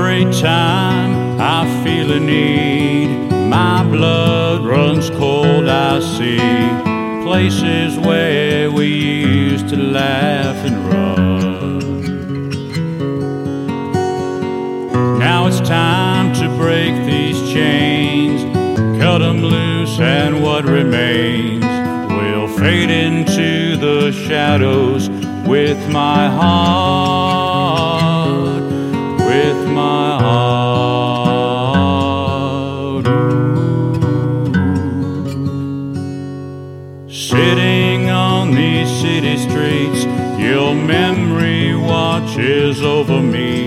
Every time I feel a need, my blood runs cold. I see places where we used to laugh and run. Now it's time to break these chains, cut them loose, and what remains will fade into the shadows with my heart, Sitting on these city streets, your memory watches over me.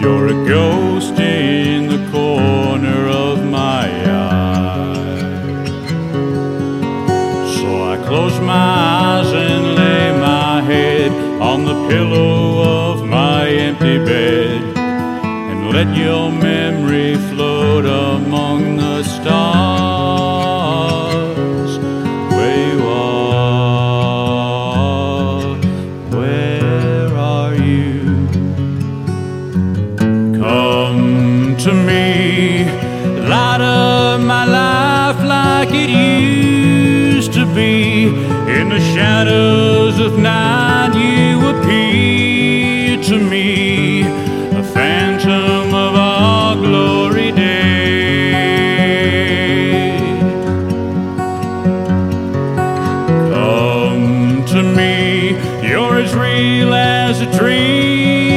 You're a ghost in the corner of my eye. So I close my eyes and lay my head on the pillow of my empty bed and let your memory float to me, light up my life like it used to be. In the shadows of night, you appear to me, a phantom of our glory day. Come to me, you're as real as a dream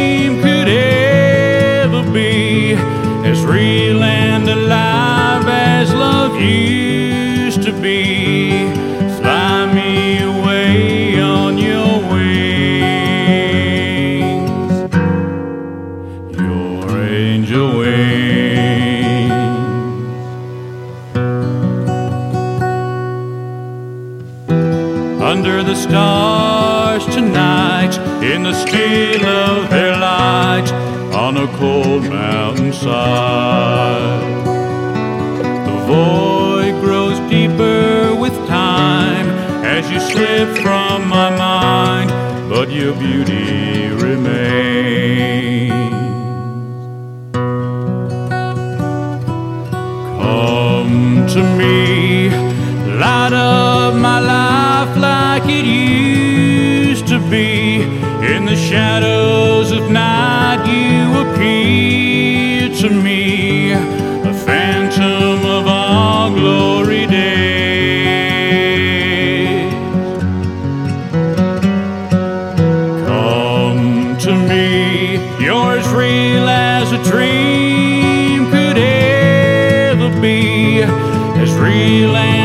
used to be. Fly me away on your wings, your angel wings. under the stars tonight, in the still of their light, on a cold mountainside. Void grows deeper with time as you slip from my mind, but your beauty remains. Come to me, light up my life like it used to be. In the shadows of night, you appear real as a dream could ever be, as real as